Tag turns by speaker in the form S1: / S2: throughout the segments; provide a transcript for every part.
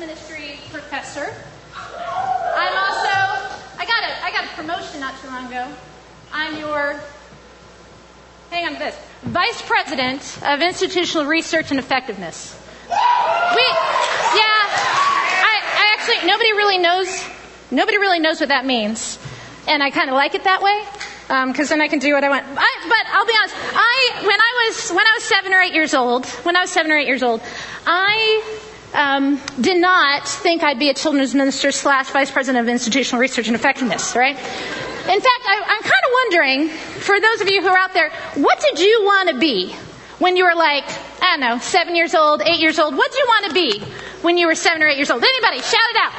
S1: ministry professor. I'm also I got a I got a promotion not too long ago. I'm your hang on to this vice president of institutional research and effectiveness. We yeah. I, I actually nobody really knows nobody really knows what that means, and I kind of like it that way because um, then I can do what I want. I, but I'll be honest. I when I was when I was seven or eight years old, when I was seven or eight years old, I um, did not think I'd be a children's minister slash vice president of institutional research and effectiveness. Right? In fact, I, I'm kind of wondering, for those of you who are out there, what did you want to be when you were like, I don't know, seven years old, eight years old? What did you want to be when you were seven or eight years old? Anybody, shout it out.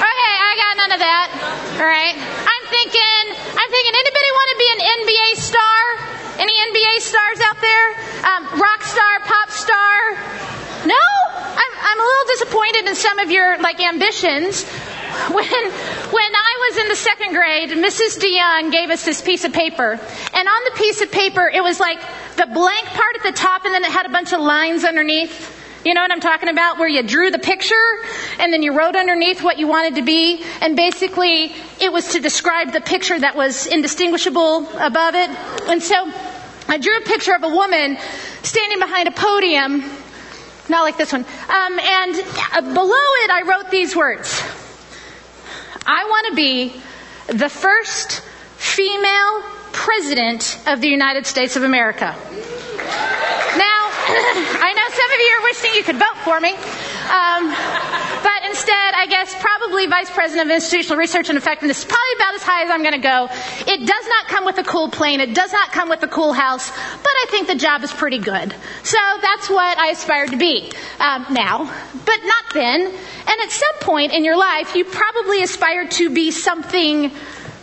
S1: Okay, I got none of that. All right. I'm thinking, I'm thinking, anybody want to be an NBA star? Any NBA stars out there? Um, rock star, pop star? No? I'm, I'm a little disappointed in some of your, like, ambitions. When, when I was in the second grade, Mrs. DeYoung gave us this piece of paper. And on the piece of paper, it was like the blank part at the top and then it had a bunch of lines underneath. You know what I'm talking about? Where you drew the picture and then you wrote underneath what you wanted to be. And basically, it was to describe the picture that was indistinguishable above it. And so I drew a picture of a woman standing behind a podium, not like this one. Um, and uh, below it, I wrote these words I want to be the first female president of the United States of America. Now, I know some of you are wishing you could vote for me. Um, but instead, I guess probably Vice President of Institutional Research and Effectiveness is probably about as high as I'm going to go. It does not come with a cool plane. It does not come with a cool house. But I think the job is pretty good. So that's what I aspire to be um, now. But not then. And at some point in your life, you probably aspire to be something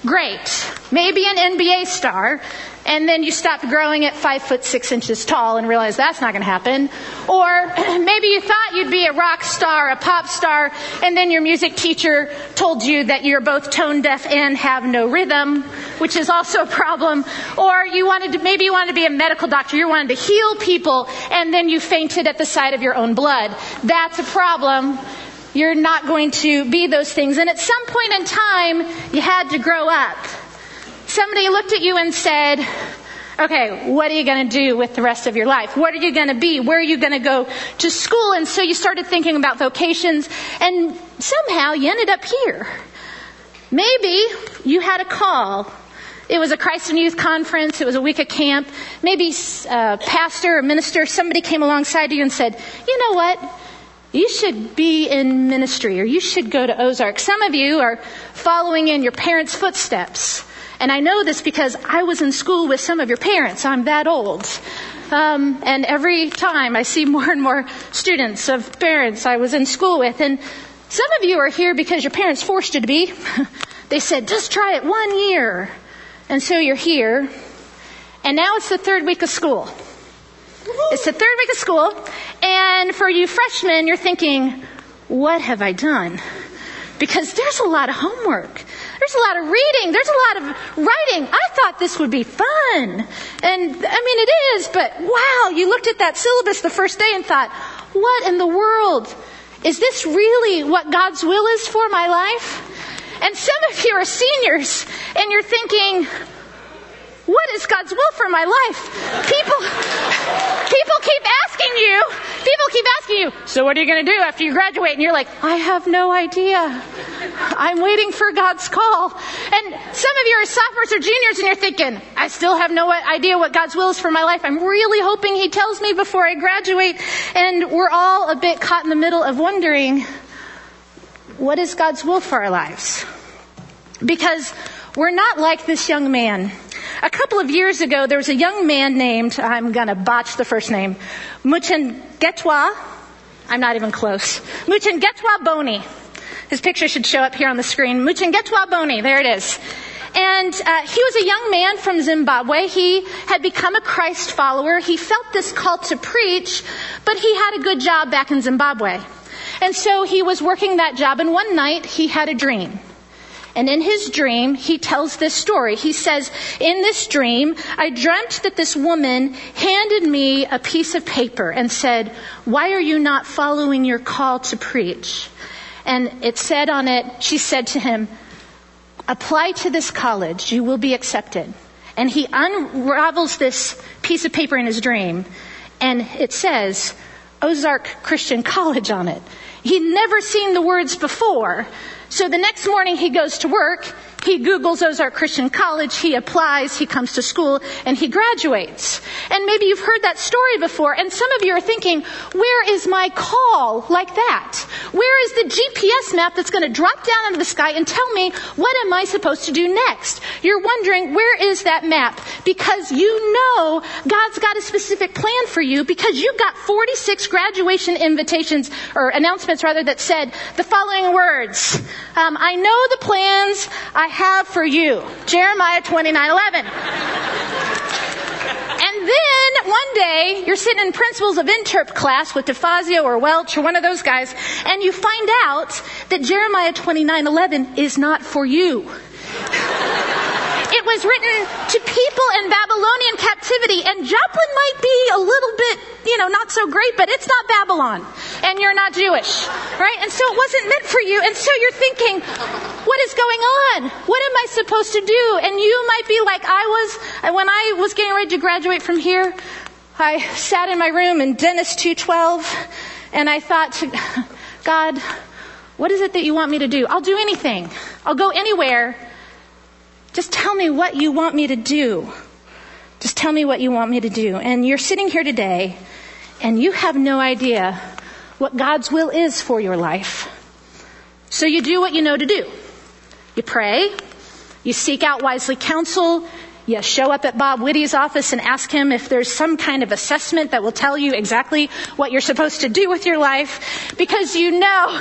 S1: great. Maybe an NBA star and then you stop growing at five foot six inches tall and realize that's not going to happen. Or maybe you thought you'd be a rock star, a pop star, and then your music teacher told you that you're both tone deaf and have no rhythm, which is also a problem. Or you wanted to, maybe you wanted to be a medical doctor, you wanted to heal people, and then you fainted at the sight of your own blood. That's a problem you're not going to be those things. And at some point in time, you had to grow up somebody looked at you and said, okay, what are you going to do with the rest of your life? What are you going to be? Where are you going to go to school? And so you started thinking about vocations and somehow you ended up here. Maybe you had a call. It was a Christ In Youth conference. It was a week of camp. Maybe a uh, pastor or minister, somebody came alongside you and said, you know what? You should be in ministry or you should go to Ozark. Some of you are following in your parents' footsteps. And I know this because I was in school with some of your parents. I'm that old. Um, and every time I see more and more students of parents I was in school with. And some of you are here because your parents forced you to be. they said, just try it one year. And so you're here. And now it's the third week of school. It's the third week of school. And for you freshmen, you're thinking, what have I done? Because there's a lot of homework. There's a lot of reading. There's a lot of writing. I thought this would be fun. And I mean, it is, but wow, you looked at that syllabus the first day and thought, what in the world? Is this really what God's will is for my life? And some of you are seniors and you're thinking, what is God's will for my life? People, keep asking you, people keep asking you, so what are you going to do after you graduate? And you're like, I have no idea. I'm waiting for God's call. And some of you are sophomores or juniors and you're thinking, I still have no idea what God's will is for my life. I'm really hoping He tells me before I graduate. And we're all a bit caught in the middle of wondering, what is God's will for our lives? Because we're not like this young man a couple of years ago, there was a young man named, I'm gonna botch the first name, Muchengetwa. I'm not even close. Muchengetwa Boni. His picture should show up here on the screen. Muchengetwa Boni, there it is. And uh, he was a young man from Zimbabwe. He had become a Christ follower. He felt this call to preach, but he had a good job back in Zimbabwe. And so he was working that job, and one night he had a dream. And in his dream, he tells this story. He says, in this dream, I dreamt that this woman handed me a piece of paper and said, why are you not following your call to preach? And it said on it, she said to him, apply to this college, you will be accepted. And he unravels this piece of paper in his dream, and it says, Ozark Christian College on it. He'd never seen the words before. So the next morning he goes to work he Googles Ozark Christian College, he applies, he comes to school, and he graduates. And maybe you've heard that story before, and some of you are thinking, where is my call like that? Where is the GPS map that's going to drop down out of the sky and tell me what am I supposed to do next? You're wondering, where is that map? Because you know God's got a specific plan for you because you got 46 graduation invitations, or announcements rather, that said the following words. Um, I know the plans I have for you. Jeremiah 29 11. And then one day you're sitting in principles of interp class with DeFazio or Welch or one of those guys, and you find out that Jeremiah 29:11 is not for you. It was written to people in Babylonian captivity, and Joplin might be a little bit, you know, not so great, but it's not Babylon, and you're not Jewish, right? And so it wasn't meant for you, and so you're thinking, what is going on? What am I supposed to do? And you might be like I was uh, when I was getting ready to graduate from here. I sat in my room in Dennis 212, and I thought God, what is it that you want me to do? I'll do anything. I'll go anywhere just tell me what you want me to do. Just tell me what you want me to do. And you're sitting here today and you have no idea what God's will is for your life. So you do what you know to do. You pray. You seek out wisely counsel. You show up at Bob Whitty's office and ask him if there's some kind of assessment that will tell you exactly what you're supposed to do with your life because you know.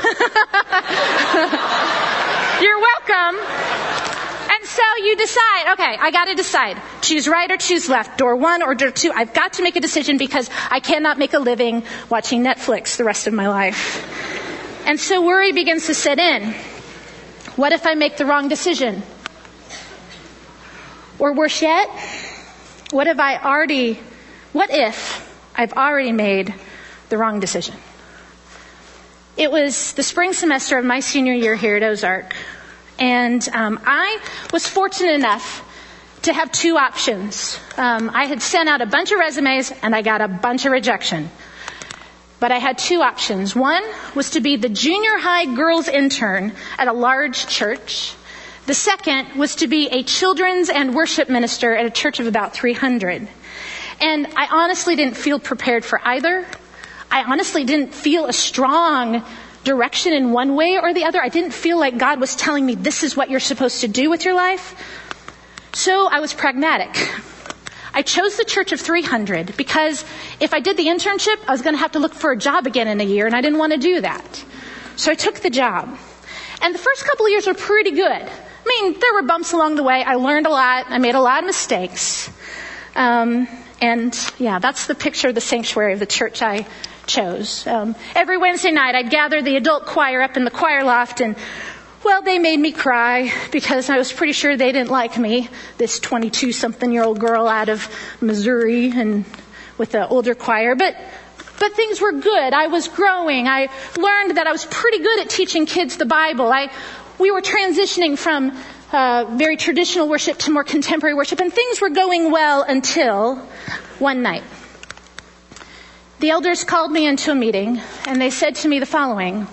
S1: you're welcome. So you decide, okay, I gotta decide. Choose right or choose left. Door one or door two. I've got to make a decision because I cannot make a living watching Netflix the rest of my life. And so worry begins to set in. What if I make the wrong decision? Or worse yet, what if I already, what if I've already made the wrong decision? It was the spring semester of my senior year here at Ozark and um, I was fortunate enough to have two options. Um, I had sent out a bunch of resumes and I got a bunch of rejection. But I had two options. One was to be the junior high girls intern at a large church. The second was to be a children's and worship minister at a church of about 300. And I honestly didn't feel prepared for either. I honestly didn't feel a strong direction in one way or the other. I didn't feel like God was telling me this is what you're supposed to do with your life. So I was pragmatic. I chose the church of 300 because if I did the internship, I was going to have to look for a job again in a year and I didn't want to do that. So I took the job. And the first couple of years were pretty good. I mean, there were bumps along the way. I learned a lot. I made a lot of mistakes. Um, and yeah, that's the picture of the sanctuary of the church I chose. Um, every Wednesday night, I'd gather the adult choir up in the choir loft, and well, they made me cry because I was pretty sure they didn't like me, this 22 something year old girl out of Missouri and with the older choir. But but things were good. I was growing. I learned that I was pretty good at teaching kids the Bible. I, we were transitioning from uh, very traditional worship to more contemporary worship, and things were going well until one night. The elders called me into a meeting and they said to me the following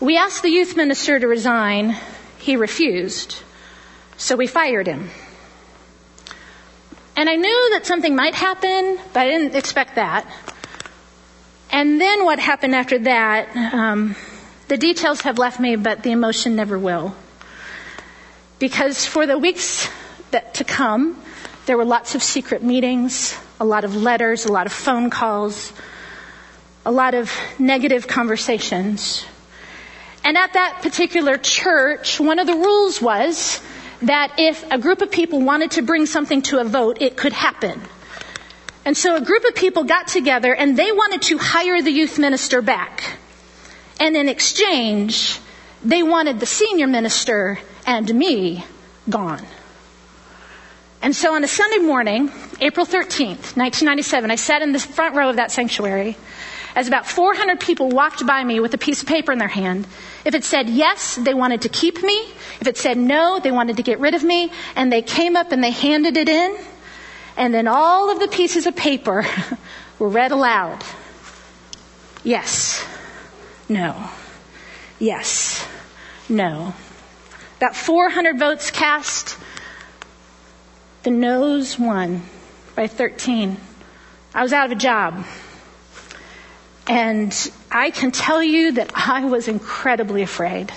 S1: We asked the youth minister to resign. He refused. So we fired him. And I knew that something might happen, but I didn't expect that. And then what happened after that, um, the details have left me, but the emotion never will. Because for the weeks that to come, there were lots of secret meetings, a lot of letters, a lot of phone calls, a lot of negative conversations. And at that particular church, one of the rules was that if a group of people wanted to bring something to a vote, it could happen. And so a group of people got together and they wanted to hire the youth minister back. And in exchange, they wanted the senior minister and me gone. And so on a Sunday morning, April 13th, 1997, I sat in the front row of that sanctuary as about 400 people walked by me with a piece of paper in their hand. If it said yes, they wanted to keep me. If it said no, they wanted to get rid of me. And they came up and they handed it in. And then all of the pieces of paper were read aloud. Yes. No. Yes. No. About 400 votes cast. The nose won by 13. I was out of a job. And I can tell you that I was incredibly afraid.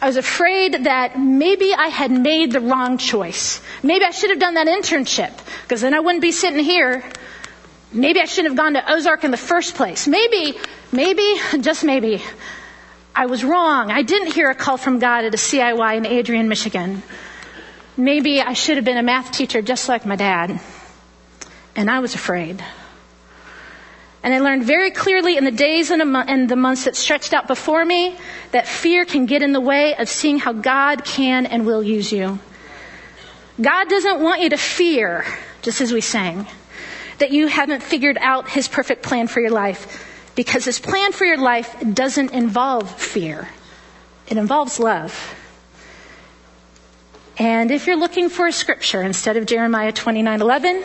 S1: I was afraid that maybe I had made the wrong choice. Maybe I should have done that internship, because then I wouldn't be sitting here. Maybe I shouldn't have gone to Ozark in the first place. Maybe, maybe, just maybe, I was wrong. I didn't hear a call from God at a CIY in Adrian, Michigan. Maybe I should have been a math teacher just like my dad. And I was afraid. And I learned very clearly in the days and, the months that stretched out before me that fear can get in the way of seeing how God can and will use you. God doesn't want you to fear, just as we sang, that you haven't figured out His perfect plan for your life because His plan for your life doesn't involve fear. It involves love. And if you're looking for a scripture instead of Jeremiah 29 11,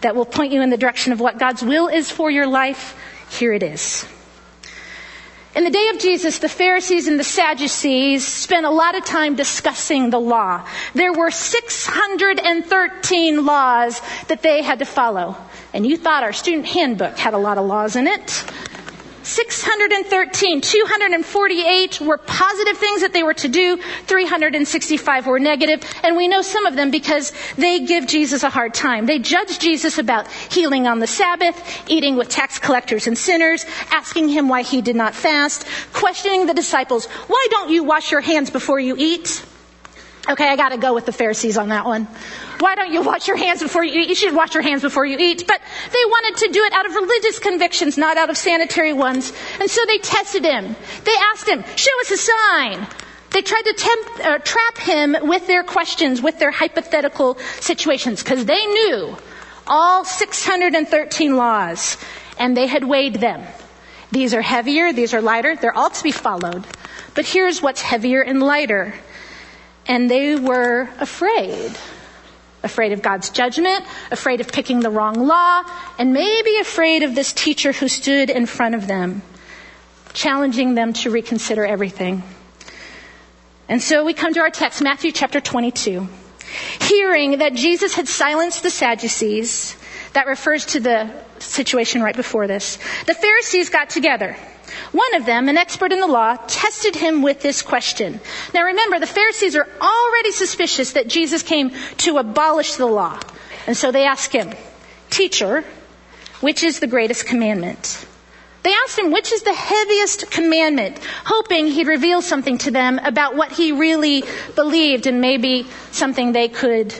S1: that will point you in the direction of what God's will is for your life, here it is. In the day of Jesus, the Pharisees and the Sadducees spent a lot of time discussing the law. There were 613 laws that they had to follow. And you thought our student handbook had a lot of laws in it. 613, 248 were positive things that they were to do, 365 were negative, and we know some of them because they give Jesus a hard time. They judge Jesus about healing on the Sabbath, eating with tax collectors and sinners, asking him why he did not fast, questioning the disciples, why don't you wash your hands before you eat? Okay, I gotta go with the Pharisees on that one. Why don't you wash your hands before you eat? You should wash your hands before you eat. But they wanted to do it out of religious convictions, not out of sanitary ones. And so they tested him. They asked him, show us a sign. They tried to tempt, uh, trap him with their questions, with their hypothetical situations, because they knew all 613 laws, and they had weighed them. These are heavier, these are lighter, they're all to be followed. But here's what's heavier and lighter. And they were afraid afraid of God's judgment, afraid of picking the wrong law, and maybe afraid of this teacher who stood in front of them, challenging them to reconsider everything. And so we come to our text, Matthew chapter 22. Hearing that Jesus had silenced the Sadducees, that refers to the situation right before this, the Pharisees got together one of them, an expert in the law, tested him with this question. Now remember, the Pharisees are already suspicious that Jesus came to abolish the law. And so they ask him, Teacher, which is the greatest commandment? They asked him, which is the heaviest commandment, hoping he'd reveal something to them about what he really believed and maybe something they could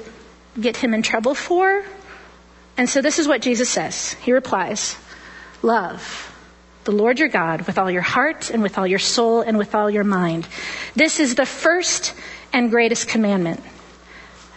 S1: get him in trouble for. And so this is what Jesus says. He replies, Love the Lord your God with all your heart and with all your soul and with all your mind. This is the first and greatest commandment.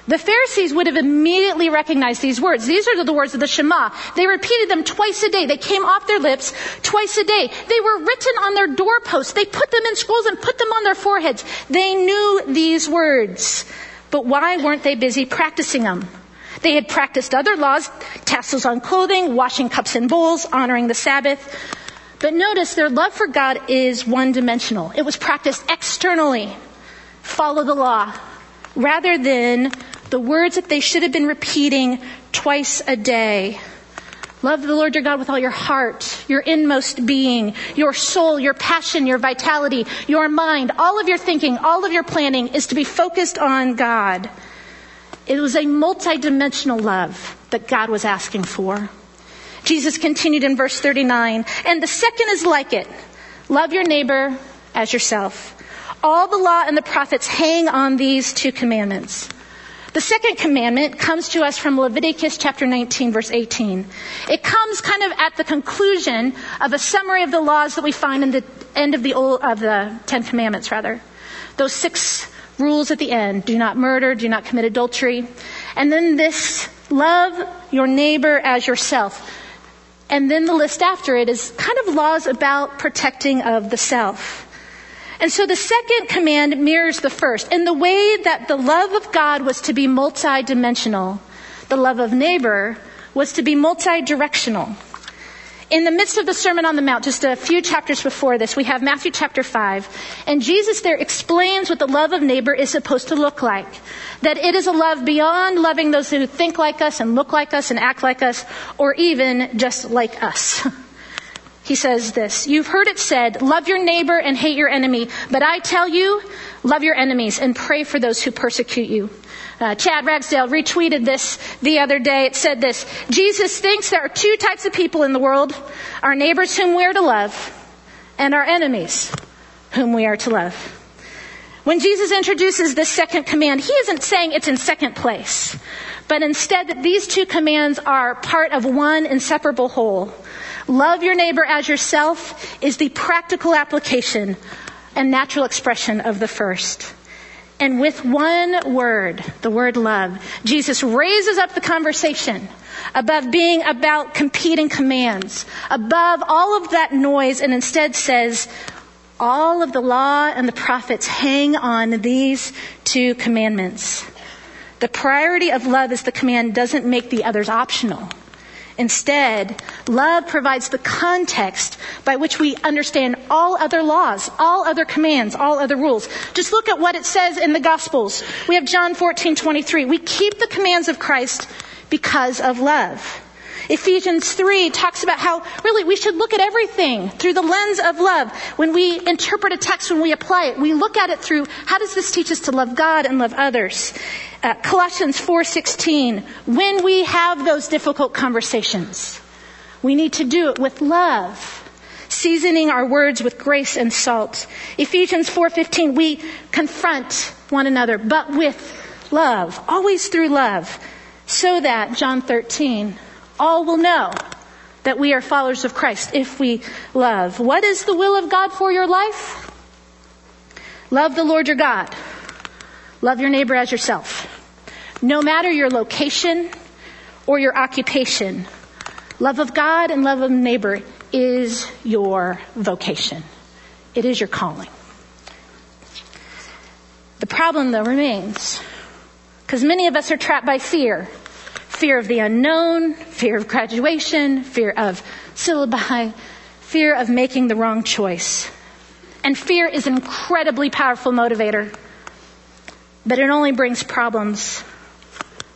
S1: The Pharisees would have immediately recognized these words. These are the words of the Shema. They repeated them twice a day. They came off their lips twice a day. They were written on their doorposts. They put them in scrolls and put them on their foreheads. They knew these words. But why weren't they busy practicing them? They had practiced other laws, tassels on clothing, washing cups and bowls, honoring the Sabbath. But notice their love for God is one dimensional. It was practiced externally. Follow the law. Rather than the words that they should have been repeating twice a day. Love the Lord your God with all your heart, your inmost being, your soul, your passion, your vitality, your mind, all of your thinking, all of your planning is to be focused on God. It was a multidimensional love that God was asking for. Jesus continued in verse 39, and the second is like it. Love your neighbor as yourself. All the law and the prophets hang on these two commandments. The second commandment comes to us from Leviticus chapter 19 verse 18. It comes kind of at the conclusion of a summary of the laws that we find in the end of the old, of the Ten Commandments rather. Those six rules at the end. Do not murder, do not commit adultery. And then this, love your neighbor as yourself. And then the list after it is kind of laws about protecting of the self. And so the second command mirrors the first. In the way that the love of God was to be multidimensional, the love of neighbor was to be multi-directional in the midst of the Sermon on the Mount, just a few chapters before this, we have Matthew chapter 5. And Jesus there explains what the love of neighbor is supposed to look like. That it is a love beyond loving those who think like us and look like us and act like us, or even just like us. He says this, you've heard it said, love your neighbor and hate your enemy, but I tell you, love your enemies and pray for those who persecute you. Uh, Chad Ragsdale retweeted this the other day. It said this, Jesus thinks there are two types of people in the world, our neighbors whom we are to love, and our enemies whom we are to love. When Jesus introduces this second command, he isn't saying it's in second place, but instead that these two commands are part of one inseparable whole. Love your neighbor as yourself is the practical application and natural expression of the first. And with one word, the word love, Jesus raises up the conversation above being about competing commands, above all of that noise, and instead says, all of the law and the prophets hang on these two commandments. The priority of love as the command doesn't make the others optional. Instead, love provides the context by which we understand all other laws, all other commands, all other rules. Just look at what it says in the Gospels. We have John 14, 23. We keep the commands of Christ because of love. Ephesians 3 talks about how really we should look at everything through the lens of love. When we interpret a text, when we apply it, we look at it through how does this teach us to love God and love others? Uh, Colossians 4:16, when we have those difficult conversations, we need to do it with love seasoning our words with grace and salt. Ephesians 4:15 we confront one another but with love, always through love, so that John 13 all will know that we are followers of Christ if we love. What is the will of God for your life? Love the Lord your God. Love your neighbor as yourself. No matter your location or your occupation, love of God and love of neighbor is your vocation. It is your calling. The problem though remains, because many of us are trapped by fear fear of the unknown, fear of graduation, fear of syllabi, fear of making the wrong choice. And fear is an incredibly powerful motivator, but it only brings problems.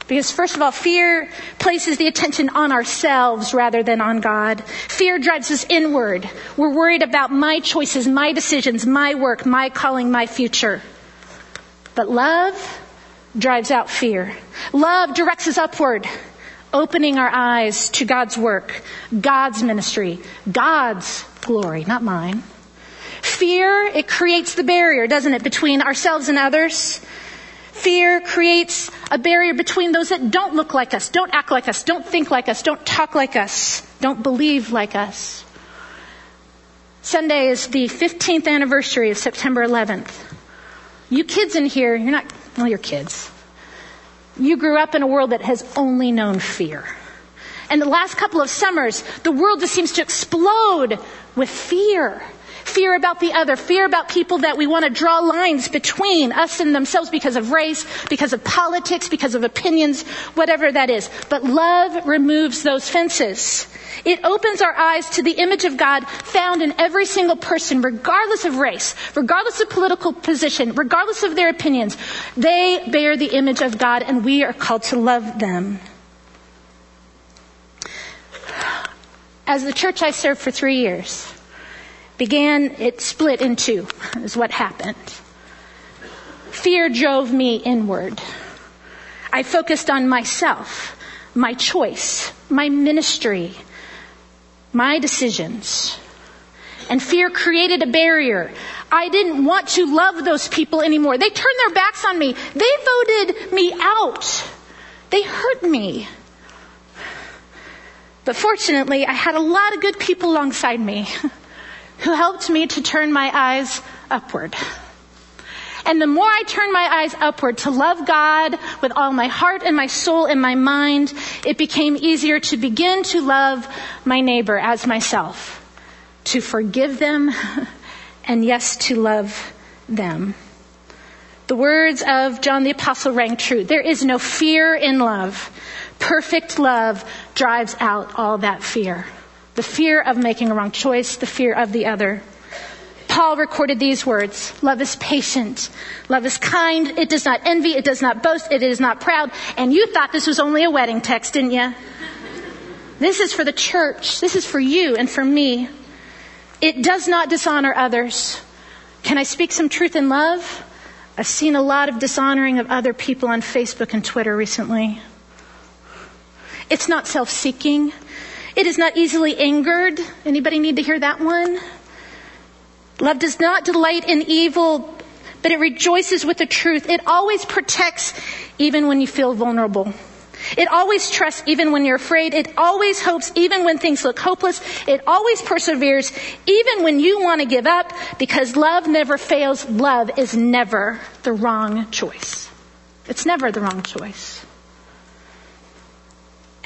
S1: Because first of all, fear places the attention on ourselves rather than on God. Fear drives us inward. We're worried about my choices, my decisions, my work, my calling, my future. But love drives out fear. Love directs us upward, opening our eyes to God's work, God's ministry, God's glory, not mine. Fear, it creates the barrier, doesn't it, between ourselves and others? Fear creates a barrier between those that don't look like us, don't act like us, don't think like us, don't talk like us, don't believe like us. Sunday is the 15th anniversary of September 11th. You kids in here, you're not well, your kids. You grew up in a world that has only known fear. And the last couple of summers, the world just seems to explode with fear. Fear about the other, fear about people that we want to draw lines between us and themselves because of race, because of politics, because of opinions, whatever that is. But love removes those fences. It opens our eyes to the image of God found in every single person, regardless of race, regardless of political position, regardless of their opinions. They bear the image of God and we are called to love them. As the church I served for three years began, it split in two, is what happened. Fear drove me inward. I focused on myself, my choice, my ministry, my decisions. And fear created a barrier. I didn't want to love those people anymore. They turned their backs on me. They voted me out. They hurt me. But fortunately, I had a lot of good people alongside me who helped me to turn my eyes upward. And the more I turned my eyes upward to love God with all my heart and my soul and my mind, it became easier to begin to love my neighbor as myself, to forgive them, and yes, to love them. The words of John the Apostle rang true. There is no fear in love. Perfect love drives out all that fear. The fear of making a wrong choice, the fear of the other. Paul recorded these words. Love is patient. Love is kind. It does not envy. It does not boast. It is not proud. And you thought this was only a wedding text, didn't you? This is for the church. This is for you and for me. It does not dishonor others. Can I speak some truth in love? I've seen a lot of dishonoring of other people on Facebook and Twitter recently. It's not self-seeking. It is not easily angered. Anybody need to hear that one? Love does not delight in evil, but it rejoices with the truth. It always protects even when you feel vulnerable. It always trusts even when you're afraid. It always hopes even when things look hopeless. It always perseveres even when you want to give up because love never fails. Love is never the wrong choice. It's never the wrong choice.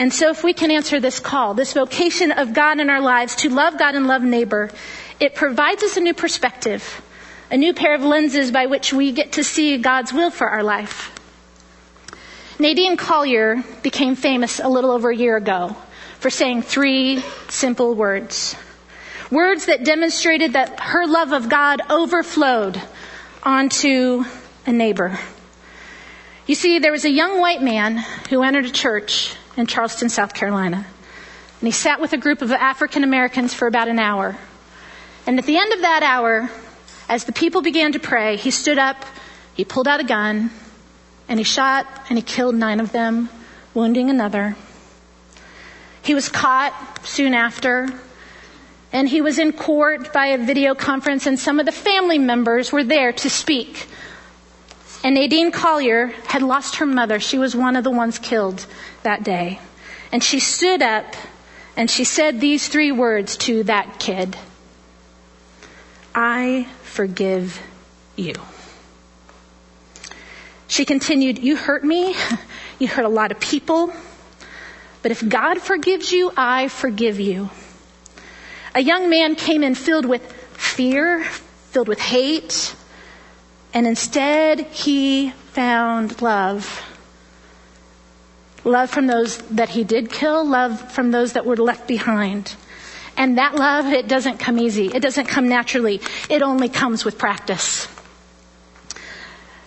S1: And so if we can answer this call, this vocation of God in our lives to love God and love neighbor, it provides us a new perspective, a new pair of lenses by which we get to see God's will for our life. Nadine Collier became famous a little over a year ago for saying three simple words. Words that demonstrated that her love of God overflowed onto a neighbor. You see, there was a young white man who entered a church in Charleston, South Carolina. And he sat with a group of African Americans for about an hour. And at the end of that hour, as the people began to pray, he stood up, he pulled out a gun, and he shot and he killed nine of them, wounding another. He was caught soon after, and he was in court by a video conference, and some of the family members were there to speak. And Nadine Collier had lost her mother. She was one of the ones killed that day. And she stood up and she said these three words to that kid. I forgive you. She continued, You hurt me. You hurt a lot of people. But if God forgives you, I forgive you. A young man came in filled with fear, filled with hate, and instead he found love. Love from those that he did kill, love from those that were left behind. And that love, it doesn't come easy. It doesn't come naturally. It only comes with practice.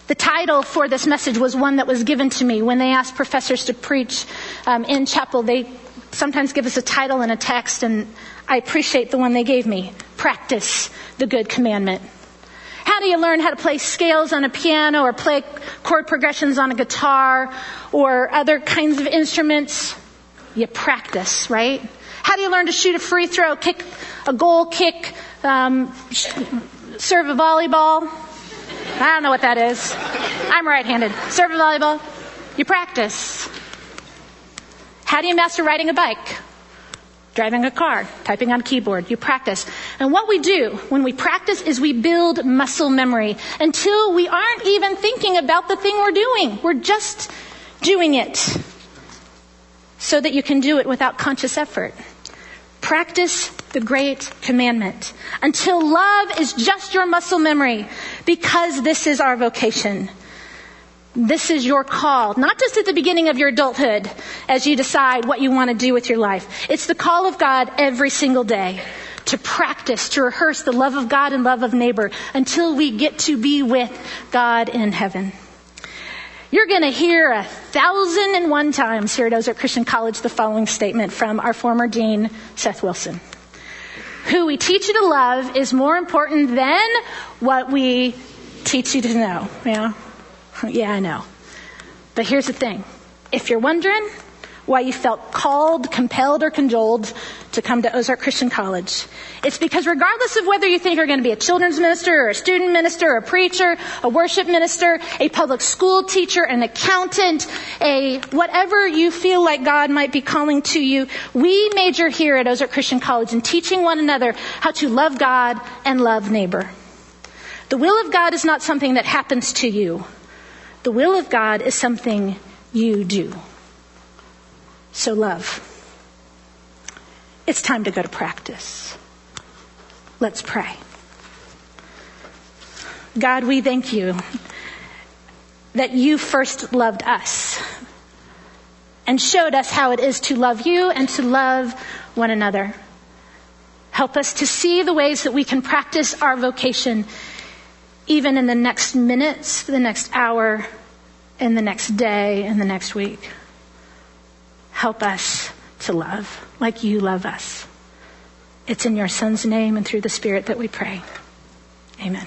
S1: The title for this message was one that was given to me when they asked professors to preach um, in chapel. They sometimes give us a title and a text, and I appreciate the one they gave me. Practice the good commandment. How do you learn how to play scales on a piano or play chord progressions on a guitar or other kinds of instruments? You practice, right? How do you learn to shoot a free throw, kick a goal kick, um, serve a volleyball? I don't know what that is. I'm right-handed. Serve a volleyball. You practice. How do you master riding a bike? Driving a car, typing on a keyboard. You practice. And what we do when we practice is we build muscle memory until we aren't even thinking about the thing we're doing. We're just doing it so that you can do it without conscious effort. Practice the great commandment until love is just your muscle memory because this is our vocation. This is your call, not just at the beginning of your adulthood as you decide what you want to do with your life. It's the call of God every single day to practice, to rehearse the love of God and love of neighbor until we get to be with God in heaven. You're going to hear a thousand and one times here at Ozark Christian College the following statement from our former dean, Seth Wilson. Who we teach you to love is more important than what we teach you to know. Yeah? Yeah, I know. But here's the thing. If you're wondering, why you felt called, compelled, or cajoled to come to Ozark Christian College. It's because regardless of whether you think you're going to be a children's minister or a student minister or a preacher, a worship minister, a public school teacher, an accountant, a whatever you feel like God might be calling to you, we major here at Ozark Christian College in teaching one another how to love God and love neighbor. The will of God is not something that happens to you. The will of God is something you do. So love. It's time to go to practice. Let's pray. God, we thank you that you first loved us and showed us how it is to love you and to love one another. Help us to see the ways that we can practice our vocation even in the next minutes, the next hour, in the next day, in the next week. Help us to love like you love us. It's in your Son's name and through the Spirit that we pray. Amen.